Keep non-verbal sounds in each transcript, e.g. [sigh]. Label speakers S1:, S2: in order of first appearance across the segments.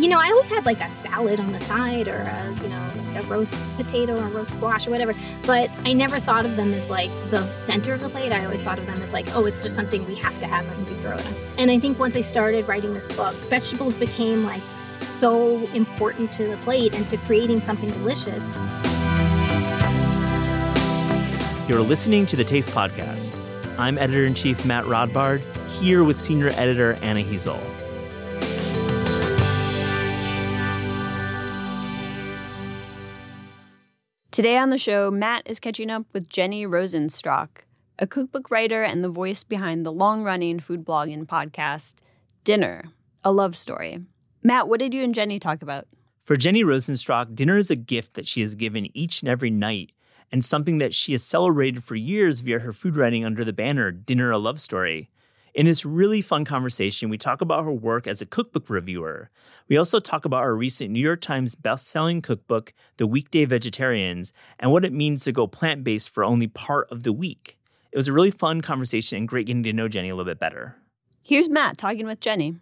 S1: you know, I always had like a salad on the side or a, you know, a roast potato or a roast squash or whatever. But I never thought of them as like the center of the plate. I always thought of them as like, oh, it's just something we have to have when we throw it. And I think once I started writing this book, vegetables became like so important to the plate and to creating something delicious.
S2: You're listening to the Taste Podcast. I'm editor in chief Matt Rodbard, here with senior editor Anna Hezel.
S3: Today on the show, Matt is catching up with Jenny Rosenstrach, a cookbook writer and the voice behind the long running food blogging podcast, Dinner, a love story. Matt, what did you and Jenny talk about?
S2: For Jenny Rosenstrach, dinner is a gift that she has given each and every night and something that she has celebrated for years via her food writing under the banner Dinner, a Love Story. In this really fun conversation, we talk about her work as a cookbook reviewer. We also talk about her recent New York Times best-selling cookbook, The Weekday Vegetarians, and what it means to go plant-based for only part of the week. It was a really fun conversation and great getting to know Jenny a little bit better.
S3: Here's Matt talking with Jenny.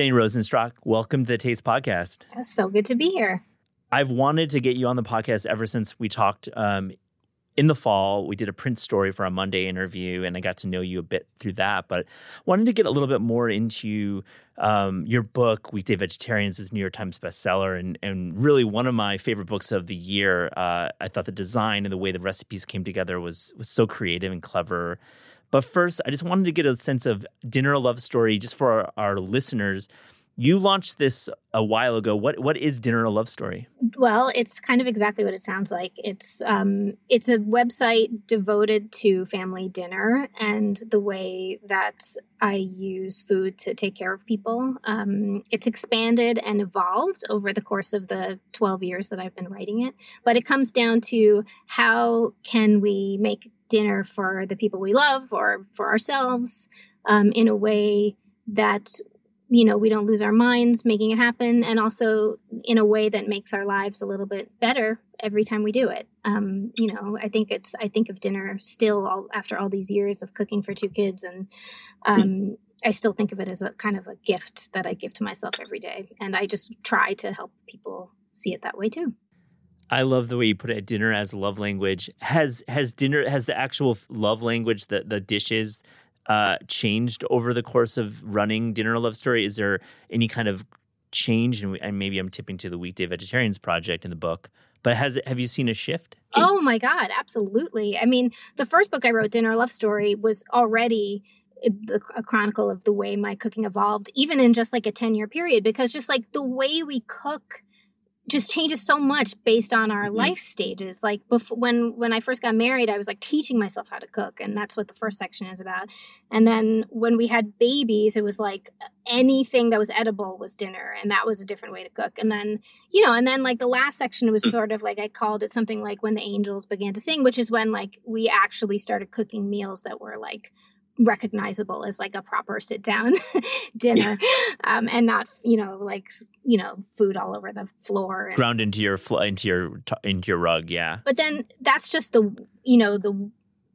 S2: Jenny Rosenstrach, welcome to the Taste Podcast.
S1: It's so good to be here.
S2: I've wanted to get you on the podcast ever since we talked um, in the fall. We did a print story for a Monday interview, and I got to know you a bit through that. But wanted to get a little bit more into um, your book, Weekday Vegetarians, is New York Times bestseller, and and really one of my favorite books of the year. Uh, I thought the design and the way the recipes came together was was so creative and clever. But first, I just wanted to get a sense of dinner a love story just for our, our listeners. You launched this a while ago. What what is Dinner a Love Story?
S1: Well, it's kind of exactly what it sounds like. It's um, it's a website devoted to family dinner and the way that I use food to take care of people. Um, it's expanded and evolved over the course of the twelve years that I've been writing it. But it comes down to how can we make dinner for the people we love or for ourselves um, in a way that you know we don't lose our minds making it happen and also in a way that makes our lives a little bit better every time we do it. Um, you know i think it's i think of dinner still all, after all these years of cooking for two kids and um, i still think of it as a kind of a gift that i give to myself every day and i just try to help people see it that way too
S2: I love the way you put it. Dinner as a love language has has dinner has the actual love language the the dishes uh, changed over the course of running dinner love story. Is there any kind of change? And, and maybe I'm tipping to the weekday vegetarians project in the book. But has have you seen a shift?
S1: Oh my God, absolutely. I mean, the first book I wrote, Dinner Love Story, was already a chronicle of the way my cooking evolved, even in just like a 10 year period, because just like the way we cook just changes so much based on our mm-hmm. life stages. Like before when when i first got married i was like teaching myself how to cook and that's what the first section is about. And then when we had babies it was like anything that was edible was dinner and that was a different way to cook. And then you know and then like the last section was sort of like i called it something like when the angels began to sing which is when like we actually started cooking meals that were like recognizable as like a proper sit down [laughs] dinner [laughs] um, and not you know like you know food all over the floor and,
S2: ground into your fl- into your into your rug yeah
S1: but then that's just the you know the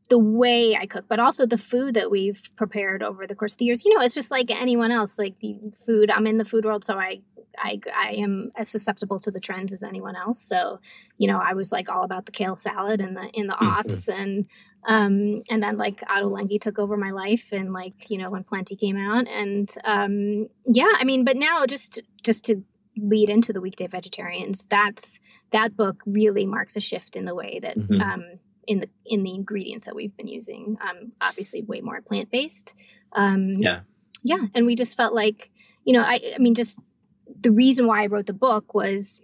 S1: the way I cook, but also the food that we've prepared over the course of the years. You know, it's just like anyone else. Like the food, I'm in the food world, so I, I, I am as susceptible to the trends as anyone else. So, you know, I was like all about the kale salad in the in the mm-hmm. aughts, and um, and then like Ottolenghi took over my life and like, you know, when Plenty came out and um, yeah, I mean, but now just just to lead into the weekday vegetarians, that's that book really marks a shift in the way that mm-hmm. um, in the in the ingredients that we've been using. Um, obviously way more plant based. Um,
S2: yeah.
S1: Yeah. And we just felt like, you know, I I mean just the reason why I wrote the book was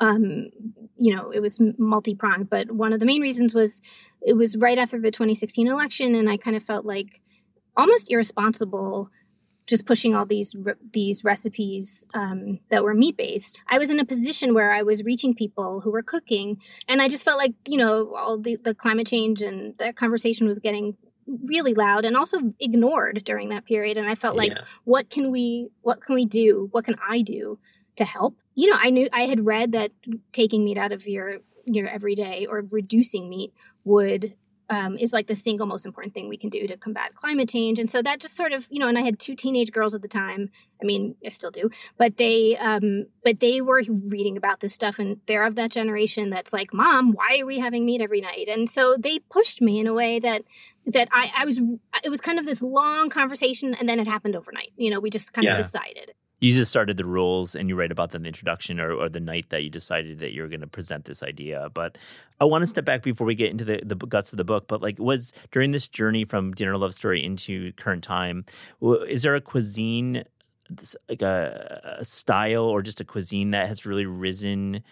S1: um, you know, it was multi pronged, but one of the main reasons was it was right after the 2016 election, and I kind of felt like almost irresponsible just pushing all these re- these recipes um, that were meat based. I was in a position where I was reaching people who were cooking, and I just felt like you know all the, the climate change and that conversation was getting really loud and also ignored during that period. And I felt like, yeah. what can we what can we do? What can I do to help? You know, I knew I had read that taking meat out of your your everyday or reducing meat would um, is like the single most important thing we can do to combat climate change. And so that just sort of, you know, and I had two teenage girls at the time. I mean, I still do, but they, um, but they were reading about this stuff, and they're of that generation that's like, "Mom, why are we having meat every night?" And so they pushed me in a way that that I, I was. It was kind of this long conversation, and then it happened overnight. You know, we just kind yeah. of decided
S2: you just started the rules and you write about them in the introduction or, or the night that you decided that you were going to present this idea. But i want to step back before we get into the, the guts of the book but like was during this journey from dinner love story into current time is there a cuisine like a, a style or just a cuisine that has really risen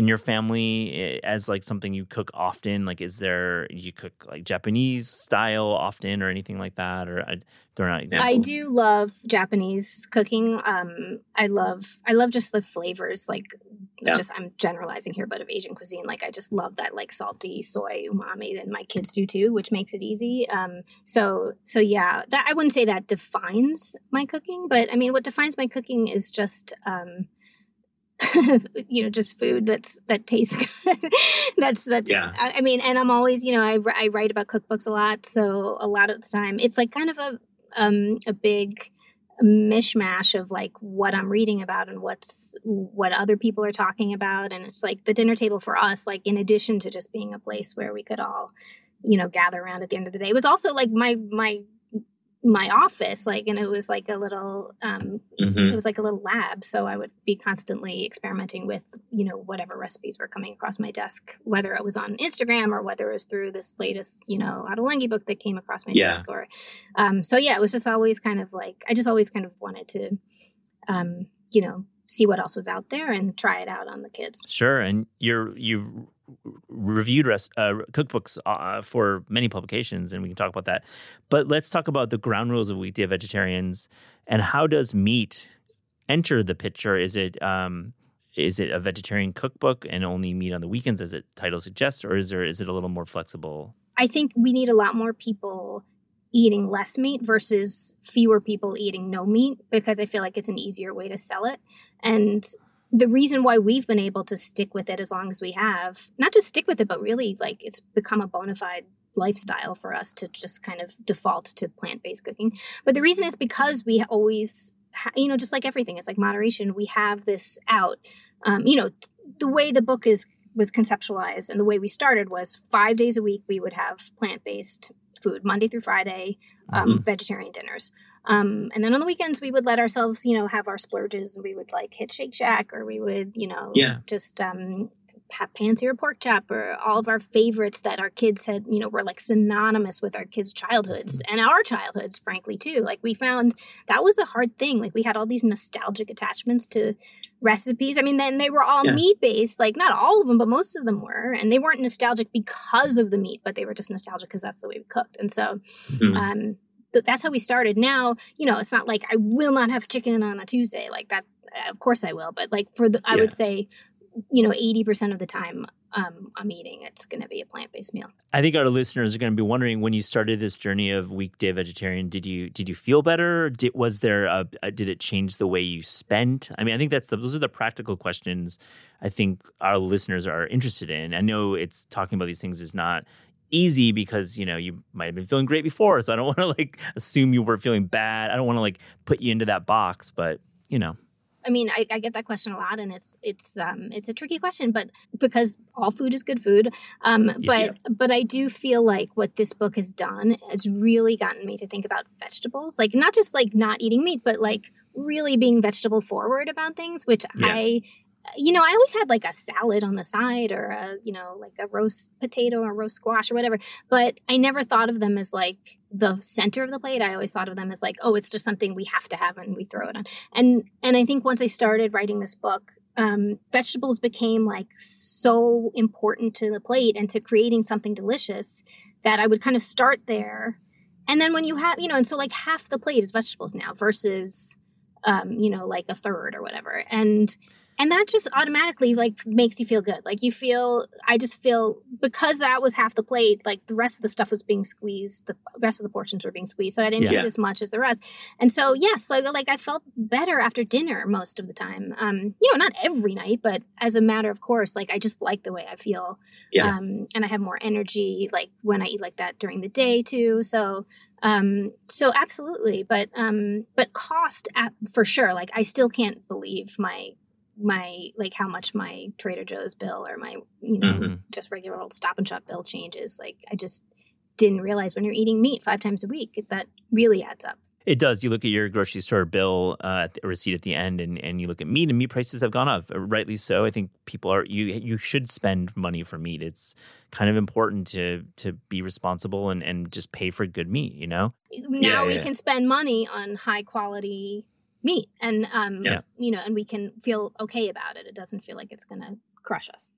S2: in your family eh, as like something you cook often? Like is there you cook like japanese style often or anything like that? Or I, they're not examples.
S1: i do love japanese cooking. Um i love i love just the flavors like yeah. just i'm generalizing here but of asian cuisine. Like i just love that like salty soy umami and my kids do too which makes it easy. Um so so yeah that i wouldn't say that defines my cooking but i mean what defines my cooking is just um [laughs] you know just food that's that tastes [laughs] good that's that's yeah. I, I, mean and i'm always you know I, I write about cookbooks a lot so a lot of the time it's like kind of a um a big mishmash of like what i'm reading about and what's what other people are talking about and it's like the dinner table for us like in addition to just being a place where we could all you know gather around at the end of the day it was also like my my my office like and it was like a little um mm-hmm. it was like a little lab so i would be constantly experimenting with you know whatever recipes were coming across my desk whether it was on instagram or whether it was through this latest you know Ottolenghi book that came across my yeah. desk or um so yeah it was just always kind of like i just always kind of wanted to um you know see what else was out there and try it out on the kids
S2: sure and you're you've reviewed res- uh, cookbooks uh, for many publications, and we can talk about that. But let's talk about the ground rules of weekday vegetarians and how does meat enter the picture? Is it um, is it a vegetarian cookbook and only meat on the weekends, as it title suggests, or is there is it a little more flexible?
S1: I think we need a lot more people eating less meat versus fewer people eating no meat because I feel like it's an easier way to sell it. And the reason why we've been able to stick with it as long as we have, not just stick with it, but really like it's become a bona fide lifestyle for us to just kind of default to plant based cooking. But the reason is because we always, ha- you know, just like everything, it's like moderation. We have this out. Um, you know, the way the book is was conceptualized and the way we started was five days a week we would have plant based food, Monday through Friday, um, mm-hmm. vegetarian dinners. Um, and then on the weekends, we would let ourselves, you know, have our splurges and we would like hit Shake Shack or we would, you know,
S2: yeah.
S1: just um, have Pansy or pork chop or all of our favorites that our kids had, you know, were like synonymous with our kids' childhoods and our childhoods, frankly, too. Like we found that was a hard thing. Like we had all these nostalgic attachments to recipes. I mean, then they were all yeah. meat based, like not all of them, but most of them were. And they weren't nostalgic because of the meat, but they were just nostalgic because that's the way we cooked. And so, mm-hmm. um, that's how we started. Now, you know, it's not like I will not have chicken on a Tuesday. Like that, of course I will. But like for the, I would say, you know, 80% of the time um, I'm eating, it's going to be a plant based meal.
S2: I think our listeners are going to be wondering when you started this journey of weekday vegetarian, did you did you feel better? Did, was there a, a, did it change the way you spent? I mean, I think that's the, those are the practical questions I think our listeners are interested in. I know it's talking about these things is not easy because you know you might have been feeling great before so i don't [laughs] want to like assume you were feeling bad i don't want to like put you into that box but you know
S1: i mean I, I, get that question a lot and it's it's um it's a tricky question but because all food is good food um yeah, but yeah. but i do feel like what this book has done has really gotten me to think about vegetables like not just like not eating meat but like really being vegetable forward about things which yeah. i you know, I always had like a salad on the side or a, you know, like a roast potato or roast squash or whatever. But I never thought of them as like the center of the plate. I always thought of them as like, oh, it's just something we have to have and we throw it on. And and I think once I started writing this book, um, vegetables became like so important to the plate and to creating something delicious that I would kind of start there. And then when you have, you know, and so like half the plate is vegetables now versus, um, you know, like a third or whatever. And and that just automatically like makes you feel good. Like you feel i just feel because that was half the plate like the rest of the stuff was being squeezed the rest of the portions were being squeezed so i didn't
S2: Yeah.
S1: eat as much as the rest. And so yes like, like i felt better after dinner most of the time. Um you know not every night but as a matter of course like i just like the way i feel.
S4: Yeah.
S1: um and i have more energy like when i eat like that during the day too so um so absolutely. But um but cost at, for sure like i still can't believe my my like how much my trader joe's bill or my you know
S2: Mhm.
S1: just regular old stop and shop bill changes like i just didn't realize when you're eating meat five times a week that really adds up
S2: It does. You look at your grocery store bill, uh, receipt at the end, and, and you look at meat, and meat prices have gone up. Uh, Rightly so. I think people are you you should spend money for meat. It's kind of important to to be responsible and, and just pay for good meat. You know.
S1: now we
S4: yeah.
S1: can spend money on high quality meat and um
S2: Yeah.
S1: you know and we can feel okay about it it doesn't feel like it's gonna crush us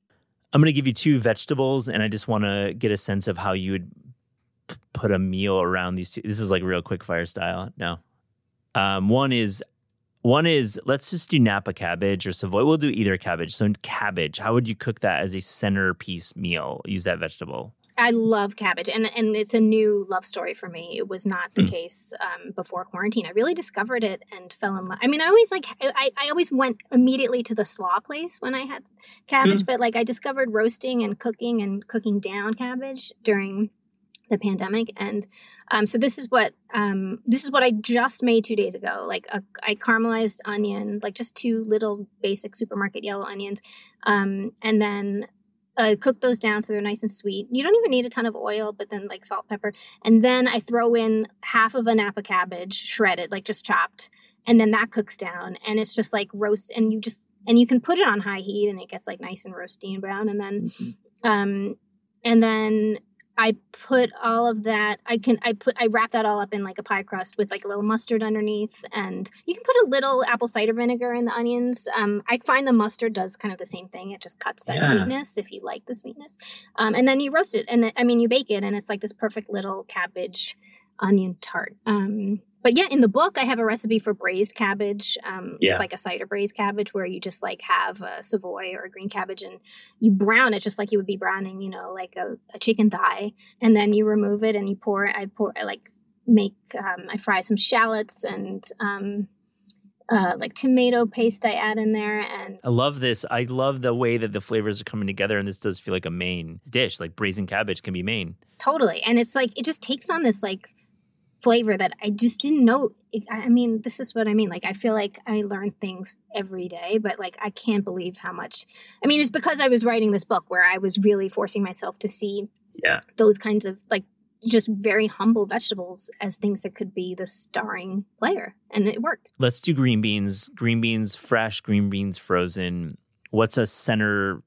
S2: I'm going to give you two vegetables, and I just want to get a sense of how you would p- put a meal around these two. This is like real quick fire style. No, um, one is one is let's just do Napa cabbage or Savoy. We'll do either cabbage. So cabbage, how would you cook that as a centerpiece meal? Use that vegetable.
S1: I love cabbage, and and it's a new love story for me. It was not the
S2: Mm.
S1: case um, before quarantine. I really discovered it and fell in love. I mean, I always like I, I always went immediately to the slaw place when I had cabbage, but like I discovered roasting and cooking and cooking down cabbage during the pandemic, and um, so this is what um, this is what I just made two days ago. Like a, I caramelized onion, like just two little basic supermarket yellow onions, um, and then uh, cook those down so they're nice and sweet. You don't even need a ton of oil, but then like salt, pepper, and then I throw in half of a Napa cabbage shredded, like just chopped, and then that cooks down, and it's just like roast, and you just and you can put it on high heat, and it gets like nice and roasty and brown, and then um, and then I put all of that. I can I put I wrap that all up in like a pie crust with like a little mustard underneath, and you can put a little apple cider vinegar in the onions. Um, I find the mustard does kind of the same thing. It just cuts that
S4: Yeah.
S1: sweetness if you like the sweetness. Um, and then you roast it, and then, I mean you bake it, and it's like this perfect little cabbage onion tart. Um, but yeah, in the book, I have a recipe for braised cabbage. Um,
S4: Yeah.
S1: It's like a cider braised cabbage where you just like have a Savoy or a green cabbage and you brown it just like you would be browning, you know, like a, a chicken thigh. And then you remove it and you pour, I pour, I like make, um, I fry some shallots and um, uh, like tomato paste I add in there. And
S2: I love this. I love the way that the flavors are coming together, and this does feel like a main dish. Like braised cabbage can be main.
S1: totally. And it's like, it just takes on this like flavor that I just didn't know. I mean, this is what I mean. Like, I feel like I learn things every day, but like, I can't believe how much. I mean, it's because I was writing this book where I was really forcing myself to see
S4: Yeah.
S1: those kinds of like just very humble vegetables as things that could be the starring player. And it worked.
S2: Let's do green beans. Green beans fresh, green beans frozen. What's a center,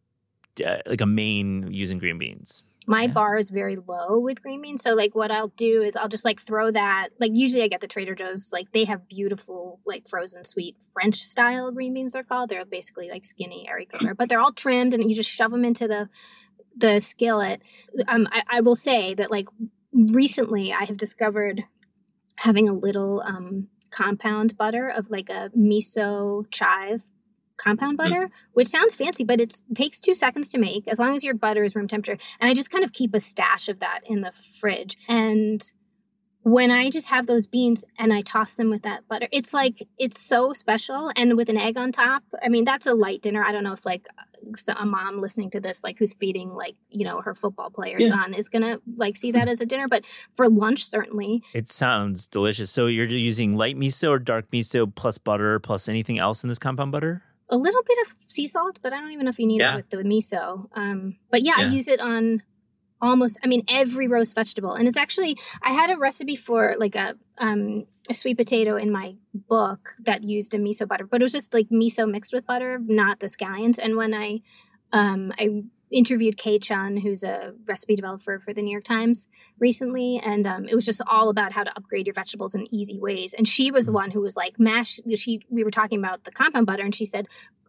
S2: uh, like a main using green beans?
S1: My
S2: Yeah.
S1: bar is very low with green beans. So like what I'll do is I'll just like throw that like usually I get the Trader Joe's like they have beautiful like frozen sweet French style green beans they're called. They're basically like skinny haricots verts, but they're all trimmed and you just shove them into the the skillet. Um I, I will say that like recently I have discovered having a little um compound butter of like a miso chive compound mm. butter, which sounds fancy, but it takes two seconds to make as long as your butter is room temperature. And I just kind of keep a stash of that in the fridge. And when I just have those beans and I toss them with that butter, it's like it's so special. And with an egg on top, I mean, that's a light dinner. I don't know if like a mom listening to this, like who's feeding like you know her football player
S4: Yeah.
S1: son, is gonna like see [laughs] that as a dinner. But for lunch, certainly,
S2: It sounds delicious. So you're using light miso or dark miso plus butter plus anything else in this compound butter?
S1: A little bit of sea salt, but I don't even know if you need
S4: Yeah.
S1: it with the miso. Um, but yeah, I use it on almost, I mean, every roast vegetable. And it's actually, I had a recipe for like a, um, a sweet potato in my book that used a miso butter, but it was just like miso mixed with butter, not the scallions. And when I, um, I interviewed Kay Chun, who's a recipe developer for the New York Times recently, and um, it was just all about how to upgrade your vegetables in easy ways. And she was the one who was like, mash. She we were talking about the compound butter, and she said,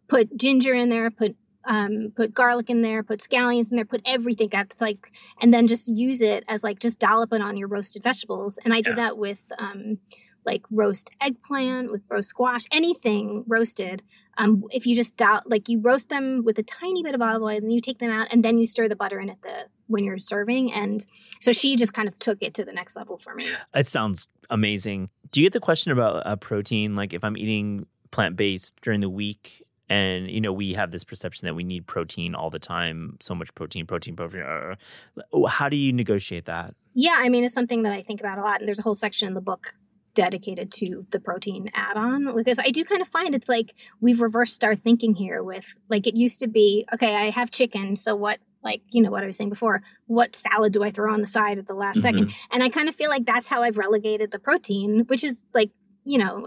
S1: put ginger in there, put um, put garlic in there, put scallions in there, put everything. That's like, and then just use it as like just dollop it on your roasted vegetables. And I did that with um, like roast eggplant, with roast squash, anything roasted. Um, if you just do- like you roast them with a tiny bit of olive oil, and you take them out, and then you stir the butter in at the when you're serving. And so she just kind of took it to the next level for me.
S2: It sounds amazing. Do you get the question about uh, protein? Like if I'm eating plant based during the week, and you know we have this perception that we need protein all the time, so much protein, protein, protein. Uh, how do you negotiate that?
S1: Yeah, I mean, it's something that I think about a lot, and there's a whole section in the book dedicated to the protein add-on? Because I do kind of find it's like we've reversed our thinking here with like it used to be okay I have chicken so what like you know what I was saying before what salad do I throw on the side at the last mm-hmm. second and I kind of feel like that's how I've relegated the protein which is like you know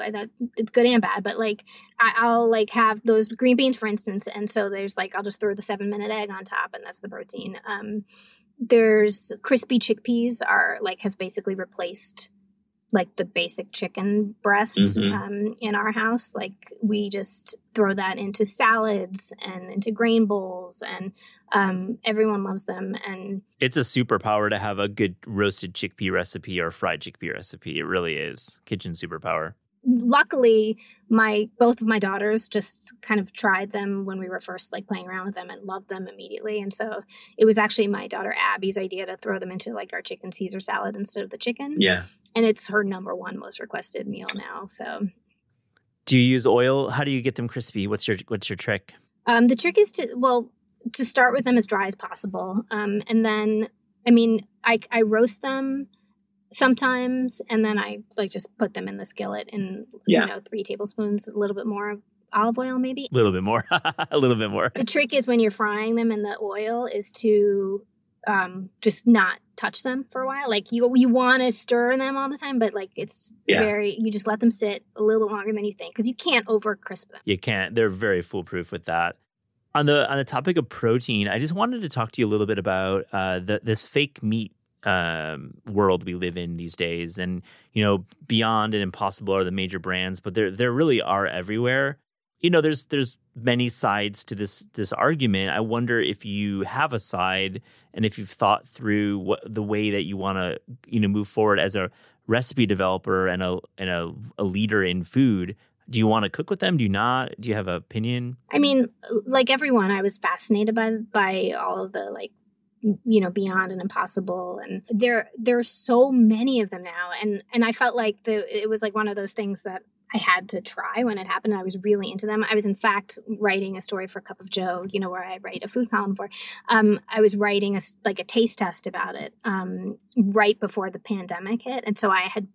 S1: it's good and bad but like I, will like have those green beans for instance and so there's like I'll just throw the seven minute egg on top and that's the protein. Um there's crispy chickpeas are like have basically replaced like the basic chicken breast mm-hmm. um, in our house. Like we just throw that into salads and into grain bowls, and um, everyone loves them. And
S2: it's a superpower to have a good roasted chickpea recipe or fried chickpea recipe. It really is kitchen superpower.
S1: Luckily, my both of my daughters just kind of tried them when we were first like playing around with them and loved them immediately. And so it was actually my daughter Abby's idea to throw them into like our chicken Caesar salad instead of the chicken.
S2: Yeah
S1: and it's her number one most requested meal now. So,
S2: do you use oil? How do you get them crispy? What's your what's your trick?
S1: Um, the trick is to well to start with them as dry as possible, um, and then I mean I I roast them sometimes, and then I like just put them in the skillet and yeah. you know three tablespoons, a little bit more of olive oil maybe
S2: a little bit more [laughs] a little bit more
S1: the trick is when you're frying them in the oil is to um, just not touch them for a while. Like you you want to stir them all the time, but like it's yeah. very you just let them sit a little bit longer than you think because you can't over crisp them.
S2: You can't. They're very foolproof with that. On the on the topic of protein, I just wanted to talk to you a little bit about uh, the, this fake meat um, world we live in these days, and you know, Beyond and Impossible are the major brands, but there there really are everywhere. You know there's there's many sides to this this argument. I wonder if you have a side and if you've thought through what the way that you want to you know move forward as a recipe developer and a and a, a leader in food. Do you want to cook with them? Do you not? Do you have an opinion?
S1: I mean like everyone i was fascinated by by all of the like you know beyond and impossible and there there's so many of them now and and i felt like the it was like one of those things that I had to try when it happened. I was really into them. I was, in fact, writing a story for Cup of Joe, you know, where I write a food column for. Um, I was writing a like a taste test about it um, right before the pandemic hit, and so I had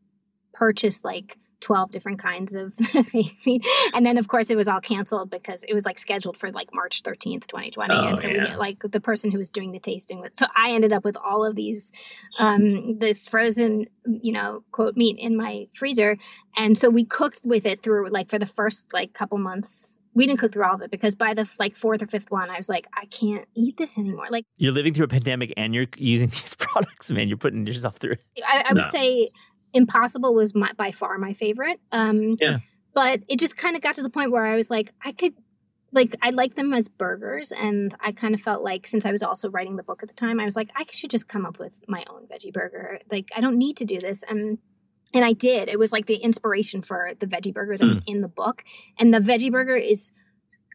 S1: purchased like 12 different kinds of [laughs] meat. And then, of course, it was all canceled because it was like scheduled for like March 13th, 2020. Oh, and so, yeah. we, like, the person who was doing the tasting with, so I ended up with all of these, um, this frozen, you know, quote meat in my freezer. And so we cooked with it through like for the first like couple months we didn't cook through all of it because by the like fourth or fifth one, I was like, I can't eat this anymore. Like
S2: you're living through a pandemic and you're using [laughs] these products, man. You're putting yourself through.
S1: I, I no. would say Impossible was my, by far my favorite. Um,
S2: yeah.
S1: But it just kind of got to the point where I was like, I could, like, I like them as burgers. And I kind of felt like, since I was also writing the book at the time, I was like, I should just come up with my own veggie burger. Like, I don't need to do this. And and I did. It was like the inspiration for the veggie burger that's mm. in the book. And the veggie burger is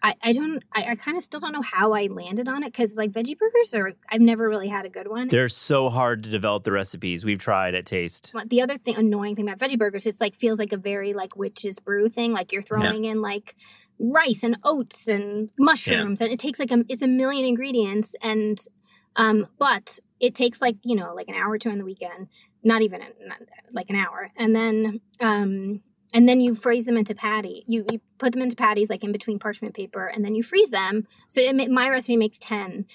S1: I, I don't I, I kind of still don't know how I landed on it because like veggie burgers are I've never really had a good one.
S2: They're so hard to develop the recipes. We've tried at Taste.
S1: But the other thing annoying thing about veggie burgers, it's like feels like a very like witch's brew thing. Like you're throwing yeah. in like rice and oats and mushrooms, yeah. and it takes like a it's a million ingredients, and um, but it takes like you know like an hour or two on the weekend, not even not, like an hour, and then um and then you freeze them into patty. You, you put them into patties like in between parchment paper, and then you freeze them. So it, my recipe makes ten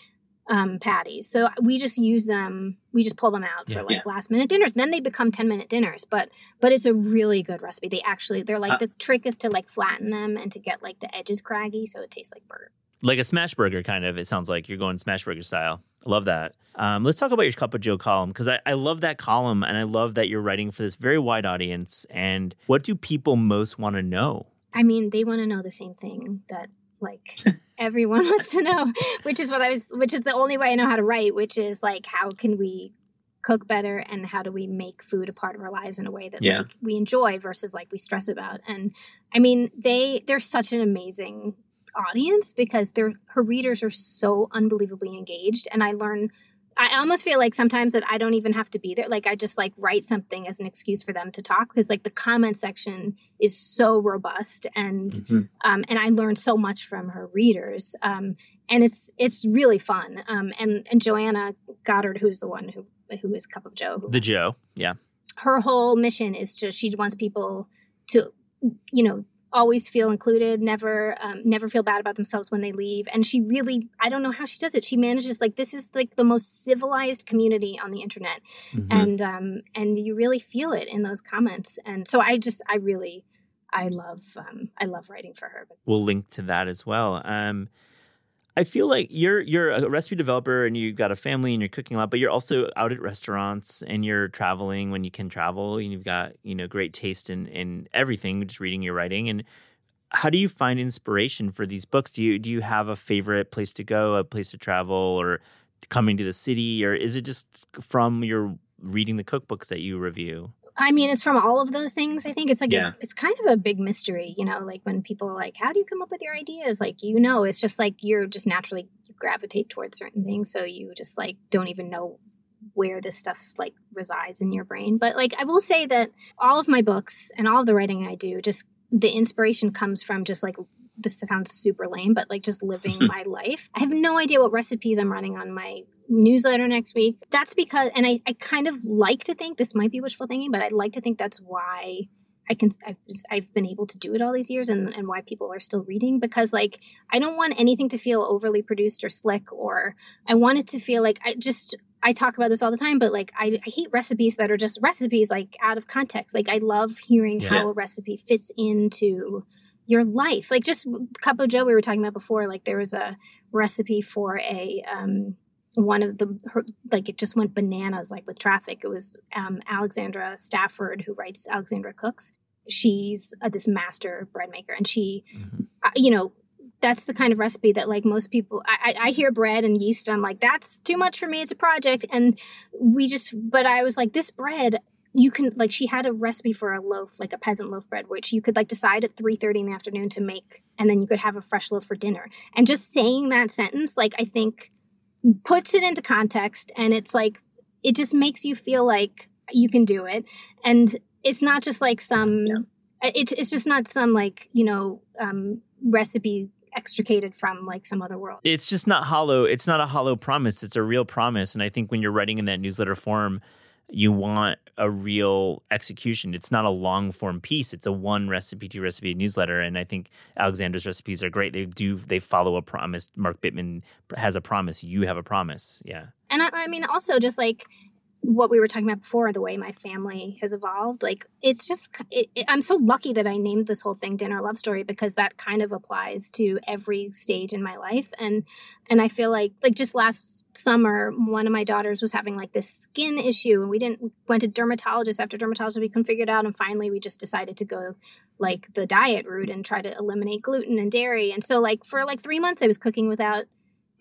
S1: um, patties. So we just use them. We just pull them out for like yeah. last minute dinners. then they become ten minute dinners. But but it's a really good recipe. They actually they're like uh, the trick is to like flatten them and to get like the edges craggy so it tastes like burger
S2: like a smash burger kind of. It sounds like you're going smash burger style. Love that. Um, let's talk about your Cup of Joe column because I, I love that column and I love that you're writing for this very wide audience. And what do people most want to know?
S1: I mean, they want to know the same thing that like [laughs] everyone wants to know, which is what I was, which is the only way I know how to write, which is like, how can we cook better and how do we make food a part of our lives in a way that
S2: Yeah.
S1: like we enjoy versus like we stress about and i mean they they're such an amazing audience because they're her readers are so unbelievably engaged and i learn i almost feel like sometimes that i don't even have to be there like i just like write something as an excuse for them to talk because like the comment section is so robust and
S2: Mhm.
S1: um, and I learned so much from her readers. Um, and it's it's really fun. Um, and and Joanna Goddard, who's the one who who is Cup of Joe, who,
S2: The Joe. Yeah.
S1: her whole mission is to she wants people to you know always feel included never um, never feel bad about themselves when they leave and she really i don't know how she does it she manages like this is like the most civilized community on the internet
S2: Mhm.
S1: and um and you really feel it in those comments and so i just i really i love um i love writing for her
S2: we'll link to that as well. Um, I feel like you're you're a recipe developer and you've got a family and you're cooking a lot, but you're also out at restaurants and you're traveling when you can travel and you've got you know great taste in in everything, just reading your writing. And how do you find inspiration for these books? Do you do you have a favorite place to go, a place to travel, or coming to the city, or is it just from your reading the cookbooks that you review?
S1: I mean, it's from all of those things. I think it's like a- it's kind of a big mystery, you know. Like when people are like, "How do you come up with your ideas?" Like you know, it's just like you're just naturally you gravitate towards certain things, so you just like don't even know where this stuff like resides in your brain. But like I will say that all of my books and all of the writing I do, just the inspiration comes from just like this sounds super lame, but like just living [laughs] my life. I have no idea what recipes I'm running on my newsletter next week. That's because, and I, I kind of like to think this might be wishful thinking, but I'd like to think that's why I can, I've, I've been able to do it all these years and, and why people are still reading because like, I don't want anything to feel overly produced or slick, or I want it to feel like I just, I talk about this all the time, but like, I, I hate recipes that are just recipes like out of context. Like, I love hearing
S2: Yeah.
S1: how a recipe fits into your life. Like just Cup of Joe we were talking about before, like there was a recipe for a um one of the her, like it just went bananas like with traffic. It was um Alexandra Stafford who writes Alexandra Cooks. She's uh, this master bread maker and she
S2: Mhm.
S1: uh, you know that's the kind of recipe that like most people I, I I hear bread and yeast and i'm like that's too much for me it's a project and we just but i was like this bread you can like she had a recipe for a loaf like a peasant loaf bread which you could like decide at 3.30 in the afternoon to make and then you could have a fresh loaf for dinner and just saying that sentence like i think puts it into context and it's like it just makes you feel like you can do it and it's not just like some it's, it's just not some like you know um, recipe extricated from like some other world
S2: it's just not hollow. It's not a hollow promise. It's a real promise. And I think when you're writing in that newsletter form, you want a real execution. It's not a long form piece. It's a one recipe, two recipe newsletter. And I think Alexander's recipes are great. They do they follow a promise. Mark Bittman has a promise. You have a promise. Yeah.
S1: and I, I mean also just like what we were talking about before the way my family has evolved like it's just it, it, i'm so lucky that i named this whole thing dinner love story because that kind of applies to every stage in my life and and i feel like like just last summer one of my daughters was having like this skin issue and we didn't we went to dermatologist after dermatologist we couldn't figure it out and finally we just decided to go like the diet route and try to eliminate gluten and dairy and so like for like three months i was cooking without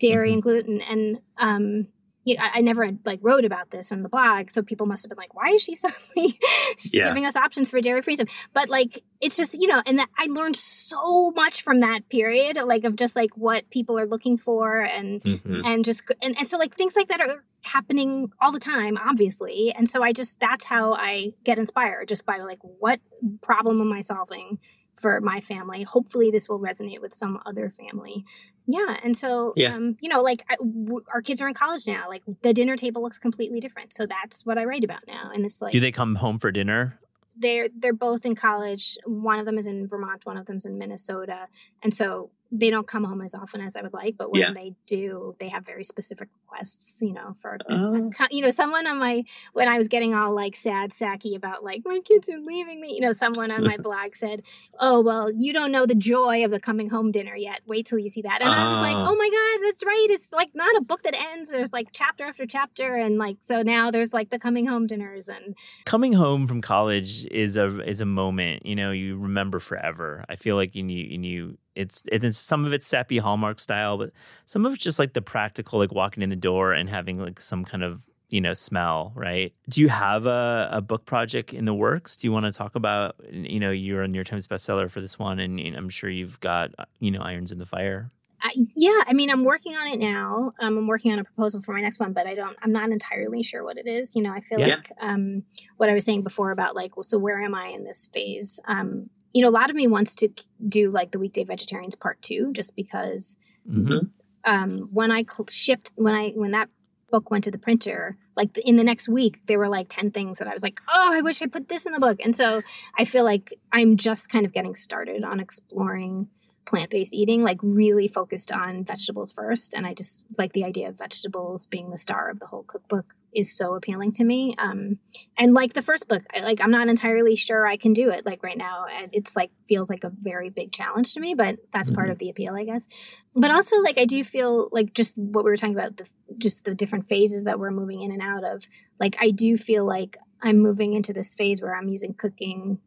S1: dairy
S2: Mhm.
S1: and gluten and um I, I never like wrote about this in the blog, so people must have been like, "Why is she [laughs] suddenly she's
S2: Yeah.
S1: giving us options for dairy free stuff?" But like, it's just you know, and that I learned so much from that period, like of just like what people are looking for, and
S2: Mm-hmm.
S1: and just and, and so like things like that are happening all the time, obviously, and so I just that's how I get inspired, just by like what problem am I solving for my family? Hopefully, this will resonate with some other family. Yeah, and so
S2: Yeah.
S1: um, you know, like I, w- our kids are in college now. Like the dinner table looks completely different. So that's what I write about now. And it's like
S2: Do they come home for dinner?
S1: they're they're both in college. One of them is in Vermont. One of them's in Minnesota. And so they don't come home as often as I would like. But when
S2: Yeah.
S1: they do, they have very specific requests. You know, for
S2: Oh.
S1: you know, someone on my when I was getting all like sad sacky about like my kids are leaving me. You know, someone on my [laughs] blog said, "Oh well, you don't know the joy of the coming home dinner yet. Wait till you see that." And I was like,
S2: Ah.
S1: "Oh my god, that's right. It's like not a book that ends. There's like chapter after chapter, and like so now there's like the coming home dinners and
S2: coming home from college is a is a moment you know you remember forever. I feel like you you, you it's it's some of it's sappy Hallmark style, but some of it's just like the practical, like walking in the door and having like some kind of you know smell, right? Do you have a, a book project in the works? Do you want to talk about you know you're a New York Times bestseller for this one, and, and I'm sure you've got you know irons in the fire.
S1: I, yeah, I mean, I'm working on it now. Um, I'm working on a proposal for my next one, but I don't. I'm not entirely sure what it is. You know, I feel
S4: Yeah.
S1: like um, what I was saying before about like, well, so where am I in this phase? Um, you know, a lot of me wants to do like the weekday vegetarians part two, just because
S2: Mhm.
S1: Um, when I shipped when I when that book went to the printer, like in the next week, there were like ten things that I was like, oh, I wish I put this in the book, and so I feel like I'm just kind of getting started on exploring plant-based eating like really focused on vegetables first. And i just like the idea of vegetables being the star of the whole cookbook is so appealing to me um and like the first book I, like i'm not entirely sure i can do it like right now it's like feels like a very big challenge to me but that's part
S2: Mhm.
S1: of the appeal i guess but also like i do feel like just what we were talking about the just the different phases that we're moving in and out of like i do feel like i'm moving into this phase where i'm using cooking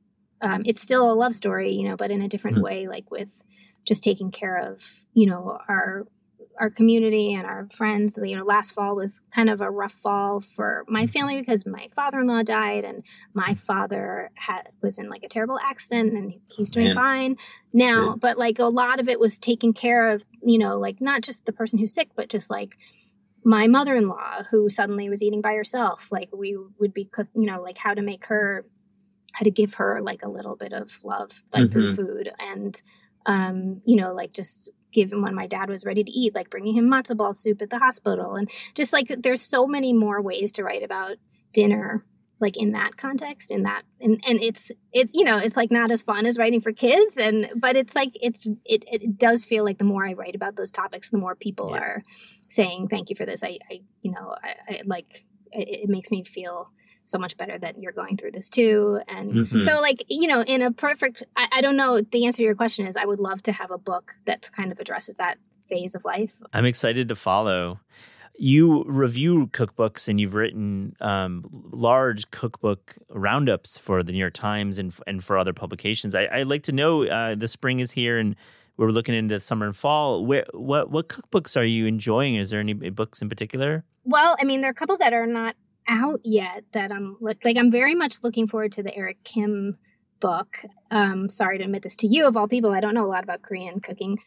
S1: um, it's still a love story you know but in a different
S2: Mhm.
S1: way like with just taking care of you know our our community and our friends you know last fall was kind of a rough fall for my family because my father-in-law died and my father had was in like a terrible accident and he's doing
S4: Man.
S1: fine now
S4: Good.
S1: but like a lot of it was taking care of you know like not just the person who's sick but just like my mother-in-law who suddenly was eating by herself like we would be cook you know like how to make her how to give her like a little bit of love like through food and um you know like just give him when my dad was ready to eat like bringing him matzo ball soup at the hospital and just like there's so many more ways to write about dinner like in that context in that and and it's it's you know it's like not as fun as writing for kids and but it's like it's it, it does feel like the more i write about those topics the more people
S2: Yeah.
S1: are saying thank you for this i i you know i, I like it, it makes me feel so much better that you're going through this too and
S4: Mhm.
S1: so like you know in a perfect I, I don't know the answer to your question is i would love to have a book that kind of addresses that phase of life
S2: I'm excited to follow. You review cookbooks and you've written um, large cookbook roundups for the New York Times and, and for other publications. I, I'd like to know uh, the spring is here and we're looking into summer and fall. Where, what, what cookbooks are you enjoying? Is there any books in particular?
S1: Well, I mean, there are a couple that are not out yet that I'm like, like I'm very much looking forward to the Eric Kim book. Um, sorry to admit this to you, of all people, I don't know a lot about Korean cooking.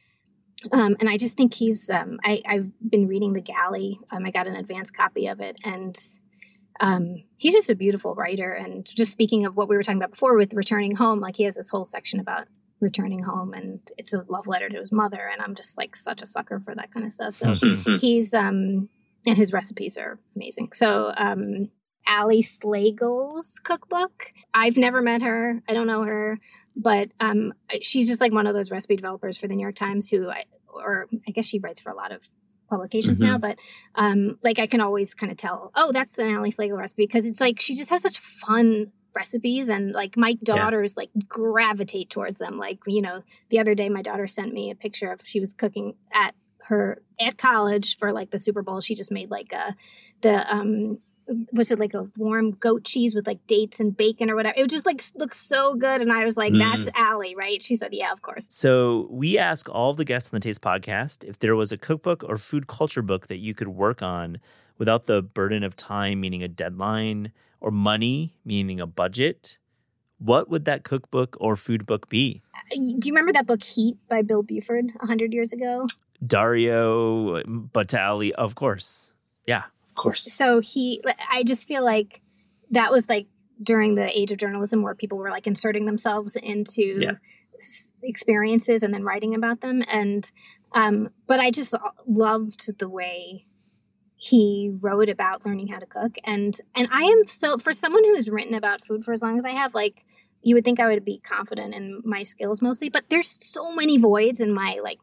S1: Um, and I just think he's, um, I, I've been reading The Galley. Um, I got an advance copy of it. And um, he's just a beautiful writer. And just speaking of what we were talking about before with returning home, like he has this whole section about returning home and it's a love letter to his mother. And I'm just like such a sucker for that kind of stuff. So
S4: Mhm.
S1: he's um and his recipes are amazing. So um ali slagle's cookbook. I've never met her. I don't know her. But um she's just like one of those recipe developers for the new york times who i or i guess she writes for a lot of publications now. But um like i can always kind of tell oh that's an ali slagle recipe because it's like she just has such fun recipes and like my daughters like gravitate towards them. Like you know the other day my daughter sent me a picture of she was cooking at her at college for like the Super Bowl. She just made like a the um was it like a warm goat cheese with like dates and bacon or whatever. It just like looked so good, and I was like,
S4: Mm.
S1: "That's Ali, right?" She said, "Yeah, of course."
S2: So we ask all the guests on the Taste Podcast if there was a cookbook or food culture book that you could work on without the burden of time, meaning a deadline, or money, meaning a budget. What would that cookbook or food book be?
S1: Do you remember that book Heat by Bill Buford a hundred years ago?
S2: Mario Batali, of course. Yeah.
S4: Of course.
S1: So he, I just feel like that was like during the age of journalism where people were like inserting themselves into
S4: Yeah.
S1: experiences and then writing about them. And, um, but I just loved the way he wrote about learning how to cook. And, and I am so, for someone who's written about food for as long as I have, like, you would think I would be confident in my skills mostly, but there's so many voids in my like,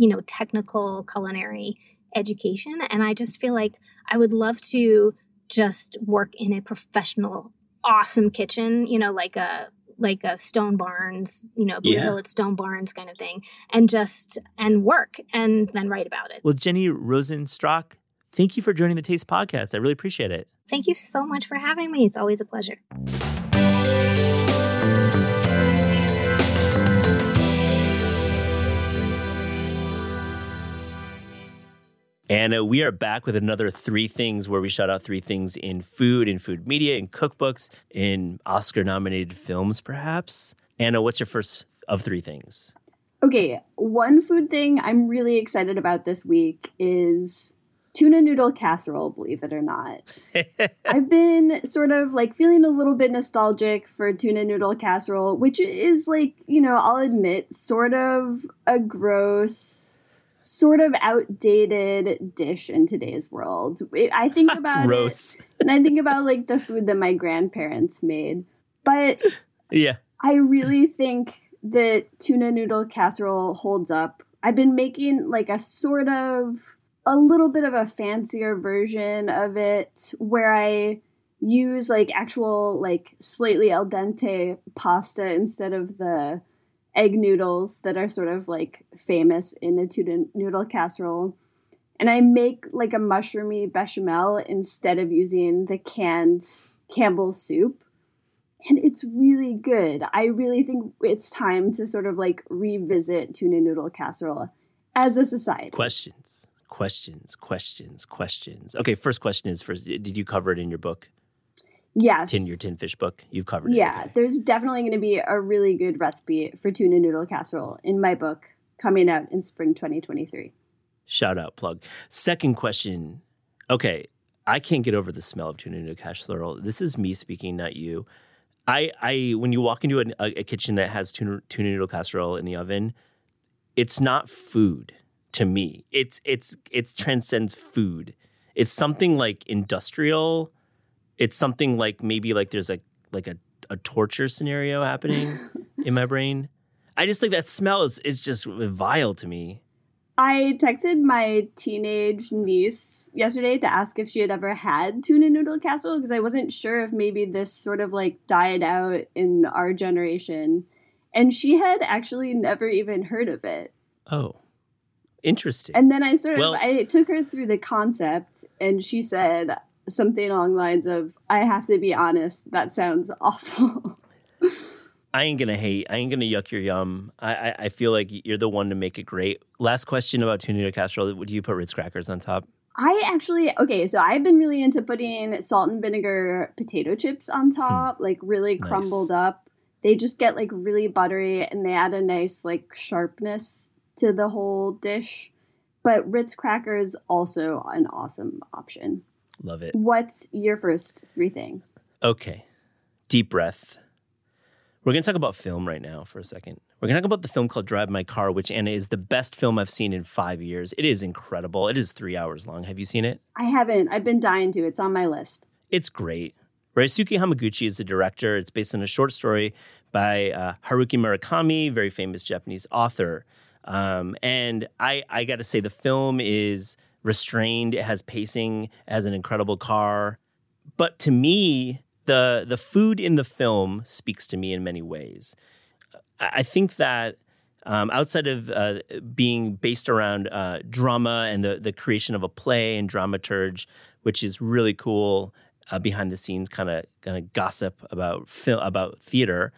S1: you know, technical culinary education. And I just feel like I would love to just work in a professional, awesome kitchen, you know, like a like a Stone Barns, you know, Blue
S4: Yeah.
S1: Hill at Stone Barns kind of thing, and just and work and then write about it.
S2: Well, Jenny Rosenstrach, thank you for joining the Taste Podcast. I really appreciate it.
S1: Thank you so much for having me. It's always a pleasure.
S2: And uh, we are back with another three things where we shout out three things in food, in food media, in cookbooks, in Oscar nominated films, perhaps. Anna, what's your first of three things?
S3: Okay, one food thing I'm really excited about this week is tuna noodle casserole, believe it or not. [laughs] I've been sort of like feeling a little bit nostalgic for tuna noodle casserole, which is like, you know, I'll admit, sort of a gross sort of outdated dish in today's world. I think [laughs] about
S2: gross,
S3: it, and I think about like the food that my grandparents made. But
S2: yeah,
S3: I really think that tuna noodle casserole holds up. I've been making like a sort of a little bit of a fancier version of it where I use like actual like slightly al dente pasta instead of the egg noodles that are sort of like famous in a tuna noodle casserole. And I make like a mushroomy bechamel instead of using the canned Campbell's soup. And it's really good. I really think it's time to sort of like revisit tuna noodle casserole as a society.
S2: Questions, questions, questions, questions. Okay, first question is first, did you cover it in your book?
S3: Yes.
S2: Tin your tin fish book. You've covered
S3: yeah,
S2: it.
S3: Okay. there's definitely going to be a really good recipe for tuna noodle casserole in my book coming out in spring 2023.
S2: Shout out plug. Second question. Okay, I can't get over the smell of tuna noodle casserole. This is me speaking, not you. I, I when you walk into a, a kitchen that has tuna, tuna noodle casserole in the oven, it's not food to me. It's it's it's transcends food. It's something like industrial it's something like maybe like there's a like a, a torture scenario happening [laughs] in my brain. I just think that smell is, is just vile to me.
S3: I texted my teenage niece yesterday to ask if she had ever had tuna noodle casserole because I wasn't sure if maybe this sort of like died out in our generation. And she had actually never even heard of it.
S2: Oh, interesting.
S3: And then I sort of well, I took her through the concept and she said, something along the lines of, I have to be honest, that sounds [laughs] awful.
S2: I ain't gonna hate. I ain't gonna yuck your yum. I, I, I feel like you're the one to make it great. Last question about tuna casserole. Would you put Ritz crackers on top?
S3: I actually okay, so I've been really into putting salt and vinegar potato chips on hmm. top, hmm. like really nice. crumbled up. They just get like really buttery and they add a nice like sharpness to the whole dish. But Ritz crackers also an awesome option.
S2: Love it.
S3: What's your first three things?
S2: Okay. Deep breath. We're going to talk about film right now for a second. We're going to talk about the film called Drive My Car, which Anna is the best film I've seen in five years. It is incredible. It is three hours long. Have you seen it?
S3: I haven't. I've been dying to. It's on my list.
S2: It's great. Ryosuke Hamaguchi is the director. It's based on a short story by uh, Haruki Murakami, very famous Japanese author. Um, and I, I got to say, the film is restrained. It has pacing. It has an incredible car. But to me, the the food in the film speaks to me in many ways. I think that um, outside of uh, being based around uh, drama and the the creation of a play and dramaturge, which is really cool, uh, behind the scenes kind of kind of gossip about film about theater.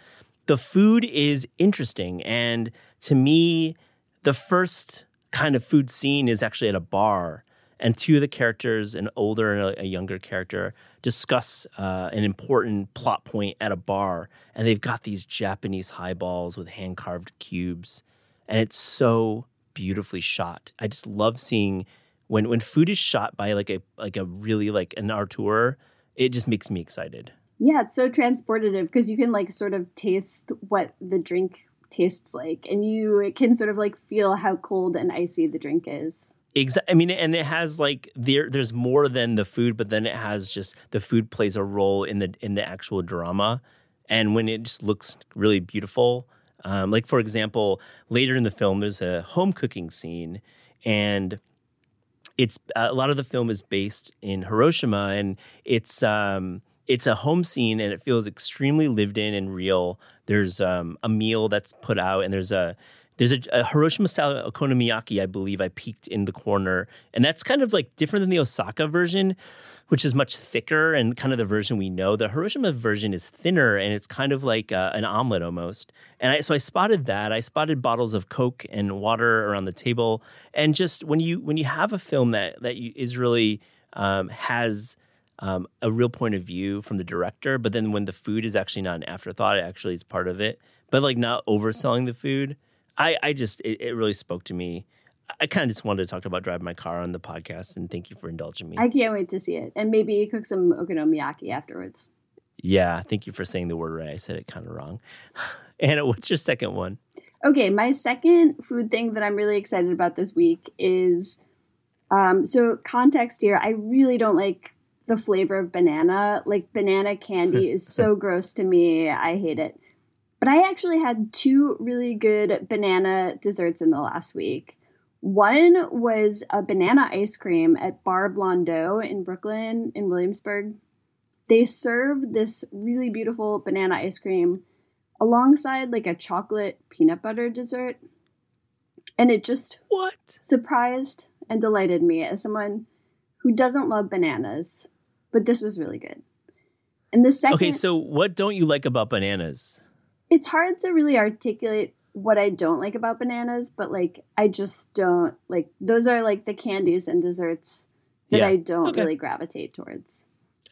S2: The food is interesting, and to me, the first kind of food scene is actually at a bar. And two of the characters, an older and a, younger character, discuss uh, an important plot point at a bar. And they've got these Japanese highballs with hand carved cubes. And it's so beautifully shot. I just love seeing when when food is shot by like a like a really like an auteur. it just makes me excited.
S3: Yeah, it's so transportative because you can like sort of taste what the drink tastes like and you can sort of like feel how cold and icy the drink is
S2: Exactly. I mean, and it has like there. There's more than the food, but then it has just the food plays a role in the in the actual drama, and when it just looks really beautiful. Um, like for example, later in the film, there's a home cooking scene, and it's a lot of the film is based in Hiroshima, and it's um, it's a home scene, and it feels extremely lived in and real. There's um, a meal that's put out, and there's a there's a, a Hiroshima style okonomiyaki, I believe I peeked in the corner. And that's kind of like different than the Osaka version, which is much thicker and kind of the version we know. The Hiroshima version is thinner and it's kind of like uh, an omelet almost. And I, so I spotted that. I spotted bottles of Coke and water around the table. And just when you when you have a film that that is really um, has um, a real point of view from the director, but then when the food is actually not an afterthought, it actually is part of it. But like not overselling the food I, I just it, it really spoke to me. I kind of just wanted to talk about driving my car on the podcast, and thank you for indulging me.
S3: I can't wait to see it, and maybe cook some okonomiyaki afterwards.
S2: Yeah, thank you for saying the word right. I said it kind of wrong. [laughs] Anna, what's your second one?
S3: Okay, my second food thing that I'm really excited about this week is um, so context here. I really don't like the flavor of banana. Like banana candy [laughs] is so gross to me. I hate it. But I actually had two really good banana desserts in the last week. One was a banana ice cream at Bar Blondeau in Brooklyn, in Williamsburg. They serve this really beautiful banana ice cream alongside like a chocolate peanut butter dessert. And it just
S2: what
S3: surprised and delighted me as someone who doesn't love bananas, but this was really good. And the second
S2: Okay, so what don't you like about bananas?
S3: it's hard to really articulate what I don't like about bananas, but like I just don't like those are like the candies and desserts that yeah. I don't okay. really gravitate towards.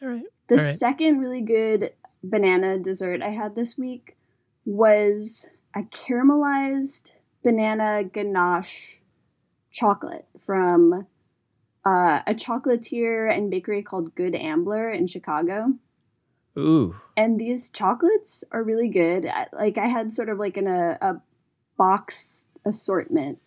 S2: All right.
S3: The
S2: All right.
S3: second really good banana dessert I had this week was a caramelized banana ganache chocolate from uh, a chocolatier and bakery called Good Ambler in Chicago.
S2: Ooh.
S3: And these chocolates are really good. Like I had sort of like in a, a box assortment.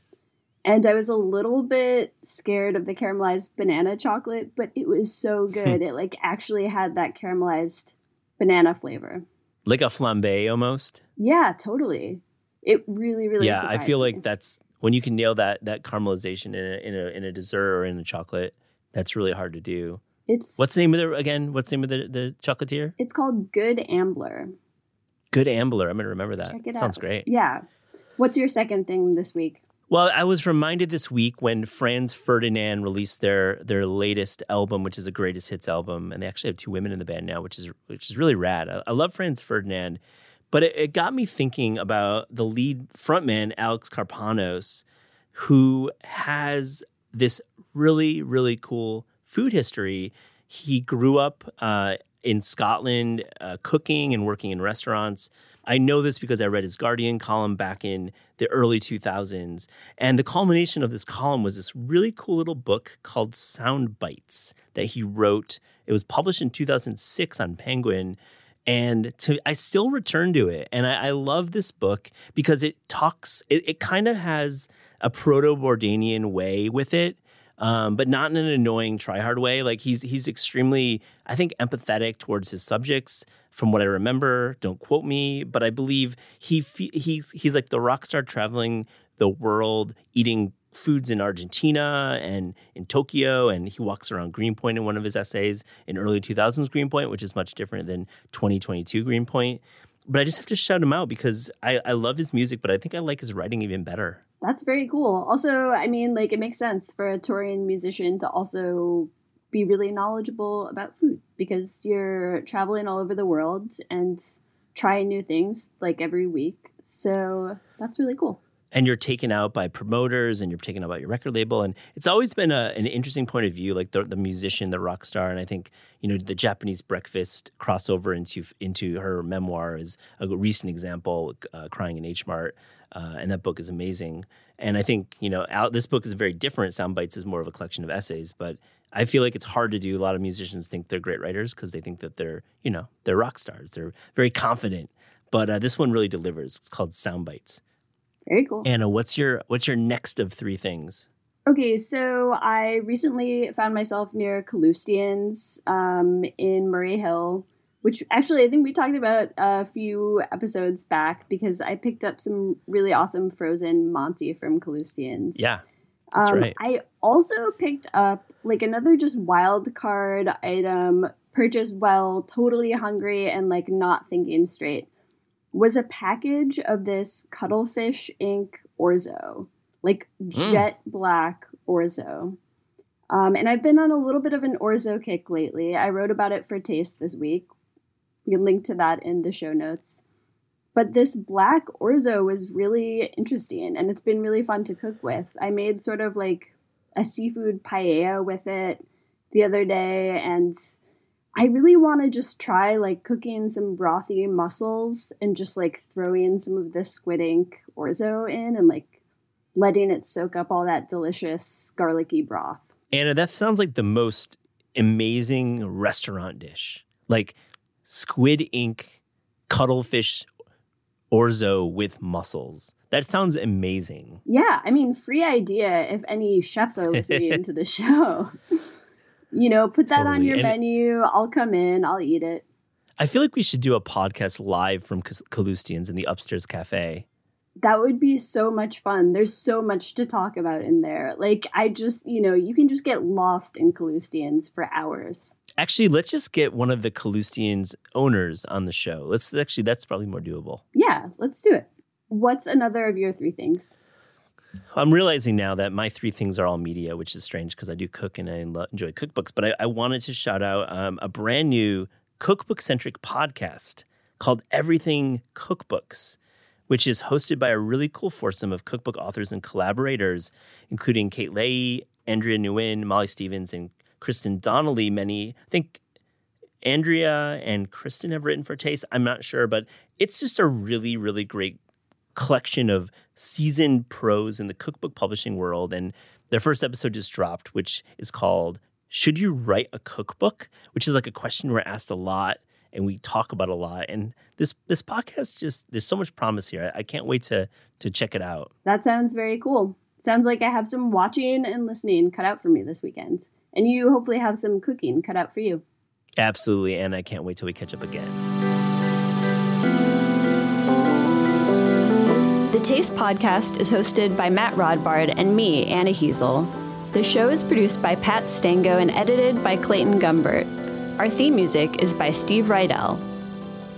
S3: And I was a little bit scared of the caramelized banana chocolate, but it was so good. it like actually had that caramelized banana flavor.
S2: Like a flambe almost?
S3: Yeah, totally. It really, really
S2: Yeah, I feel
S3: me.
S2: like that's when you can nail that that caramelization in a, in a in a dessert or in a chocolate, that's really hard to do.
S3: It's
S2: what's the name of the again? What's the name of the, the chocolatier?
S3: It's called Good Ambler.
S2: Good Ambler. I'm gonna remember that.
S3: Check it
S2: Sounds
S3: out.
S2: great.
S3: Yeah. What's your second thing this week?
S2: Well, I was reminded this week when Franz Ferdinand released their their latest album, which is a greatest hits album, and they actually have two women in the band now, which is which is really rad. I, I love Franz Ferdinand, but it, it got me thinking about the lead frontman Alex Kapranos, who has this really really cool food history. He grew up uh, in Scotland, uh, cooking and working in restaurants. I know this because I read his Guardian column back in the early 2000s. And the culmination of this column was this really cool little book called Sound Bites that he wrote. It was published in 2006 on Penguin. And to, I still return to it. And I, I love this book because it talks, it, it kind of has a proto Bourdainian way with it um, but not in an annoying try hard way. Like he's he's extremely, I think, empathetic towards his subjects. From what I remember, don't quote me, but I believe he he's he's like the rock star traveling the world, eating foods in Argentina and in Tokyo, and he walks around Greenpoint in one of his essays in early 2000s Greenpoint, which is much different than 2022 Greenpoint. But I just have to shout him out because I, I love his music, but I think I like his writing even better.
S3: That's very cool. Also, I mean, like it makes sense for a touring musician to also be really knowledgeable about food because you're traveling all over the world and trying new things like every week. So that's really cool.
S2: And you're taken out by promoters and you're taken out by your record label. And it's always been a, an interesting point of view, like the, the musician, the rock star. And I think, you know, the Japanese breakfast crossover into into her memoir is a recent example, uh, Crying in H Mart. Uh, and that book is amazing. And I think you know, out, this book is very different. Sound Bites is more of a collection of essays, but I feel like it's hard to do. A lot of musicians think they're great writers because they think that they're you know they're rock stars. They're very confident. But uh, this one really delivers. It's called Sound Bites.
S3: Very cool.
S2: Anna, what's your what's your next of three things?
S3: Okay, so I recently found myself near Kalustyan's um, in Murray Hill, which actually I think we talked about a few episodes back because I picked up some really awesome frozen manti from Kalustyan's.
S2: Yeah. That's
S3: um,
S2: right.
S3: I also picked up like another just wild card item purchased while totally hungry and like not thinking straight was a package of this Cuttlefish ink orzo, like
S2: Mm.
S3: jet black orzo. Um, and I've been on a little bit of an orzo kick lately. I wrote about it for Taste this week. We link to that in the show notes. But this black orzo was really interesting and it's been really fun to cook with. I made sort of like a seafood paella with it the other day and I really want to just try like cooking some brothy mussels and just like throwing some of this squid ink orzo in and like letting it soak up all that delicious garlicky broth.
S2: Anna, that sounds like the most amazing restaurant dish. Like squid ink, cuttlefish orzo with mussels. That sounds amazing.
S3: Yeah, I mean, free idea if any chefs are listening [laughs] to the show. [laughs] you know, put that on your
S2: And-
S3: menu. I'll come in, I'll eat it.
S2: I feel like we should do a podcast live from Kalustyan's in the upstairs cafe.
S3: That would be so much fun. There's so much to talk about in there. Like, I just, you know, you can just get lost in Kalustyan's for hours.
S2: Actually, let's just get one of the Kalustyan's owners on the show. Let's actually, that's probably more doable.
S3: Yeah, let's do it. What's another of your three things?
S2: I'm realizing now that my three things are all media, which is strange because I do cook and I lo- enjoy cookbooks. But I, I wanted to shout out um, a brand new cookbook centric podcast called Everything Cookbooks, which is hosted by a really cool foursome of cookbook authors and collaborators, including Kate Leahy, Andrea Nguyen, Molly Stevens, and Kristen Donnelly. Many, I think Andrea and Kristen have written for Taste. I'm not sure, but it's just a really, really great collection of seasoned pros in the cookbook publishing world. And their first episode just dropped, which is called Should You Write a Cookbook? Which is like a question we're asked a lot and we talk about a lot. And this this podcast just there's so much promise here. I, I can't wait to to check it out.
S3: That sounds very cool. Sounds like I have some watching and listening cut out for me this weekend. And you hopefully have some cooking cut out for you.
S2: Absolutely, and I can't wait till we catch up again.
S5: Taste Podcast is hosted by Matt Rodbard and me, Anna Hezel. The show is produced by Pat Stango and edited by Clayton Gumbert. Our theme music is by Steve Rydell.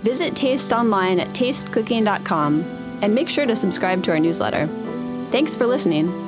S5: Visit Taste online at tastecooking.com and make sure to subscribe to our newsletter. Thanks for listening.